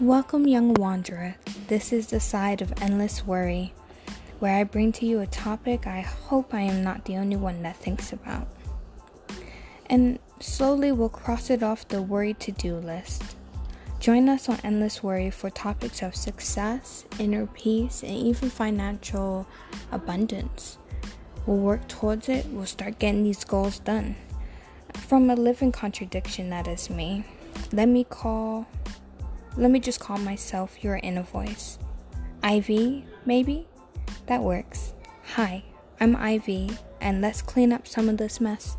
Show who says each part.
Speaker 1: Welcome, young wanderer. This is the side of endless worry, where I bring to you a topic I hope I am not the only one that thinks about. And slowly we'll cross it off the worry to do list. Join us on Endless Worry for topics of success, inner peace, and even financial abundance. We'll work towards it, we'll start getting these goals done. From a living contradiction that is me, let me call let me just call myself your inner voice. Ivy, maybe? That works. Hi, I'm Ivy, and let's clean up some of this mess.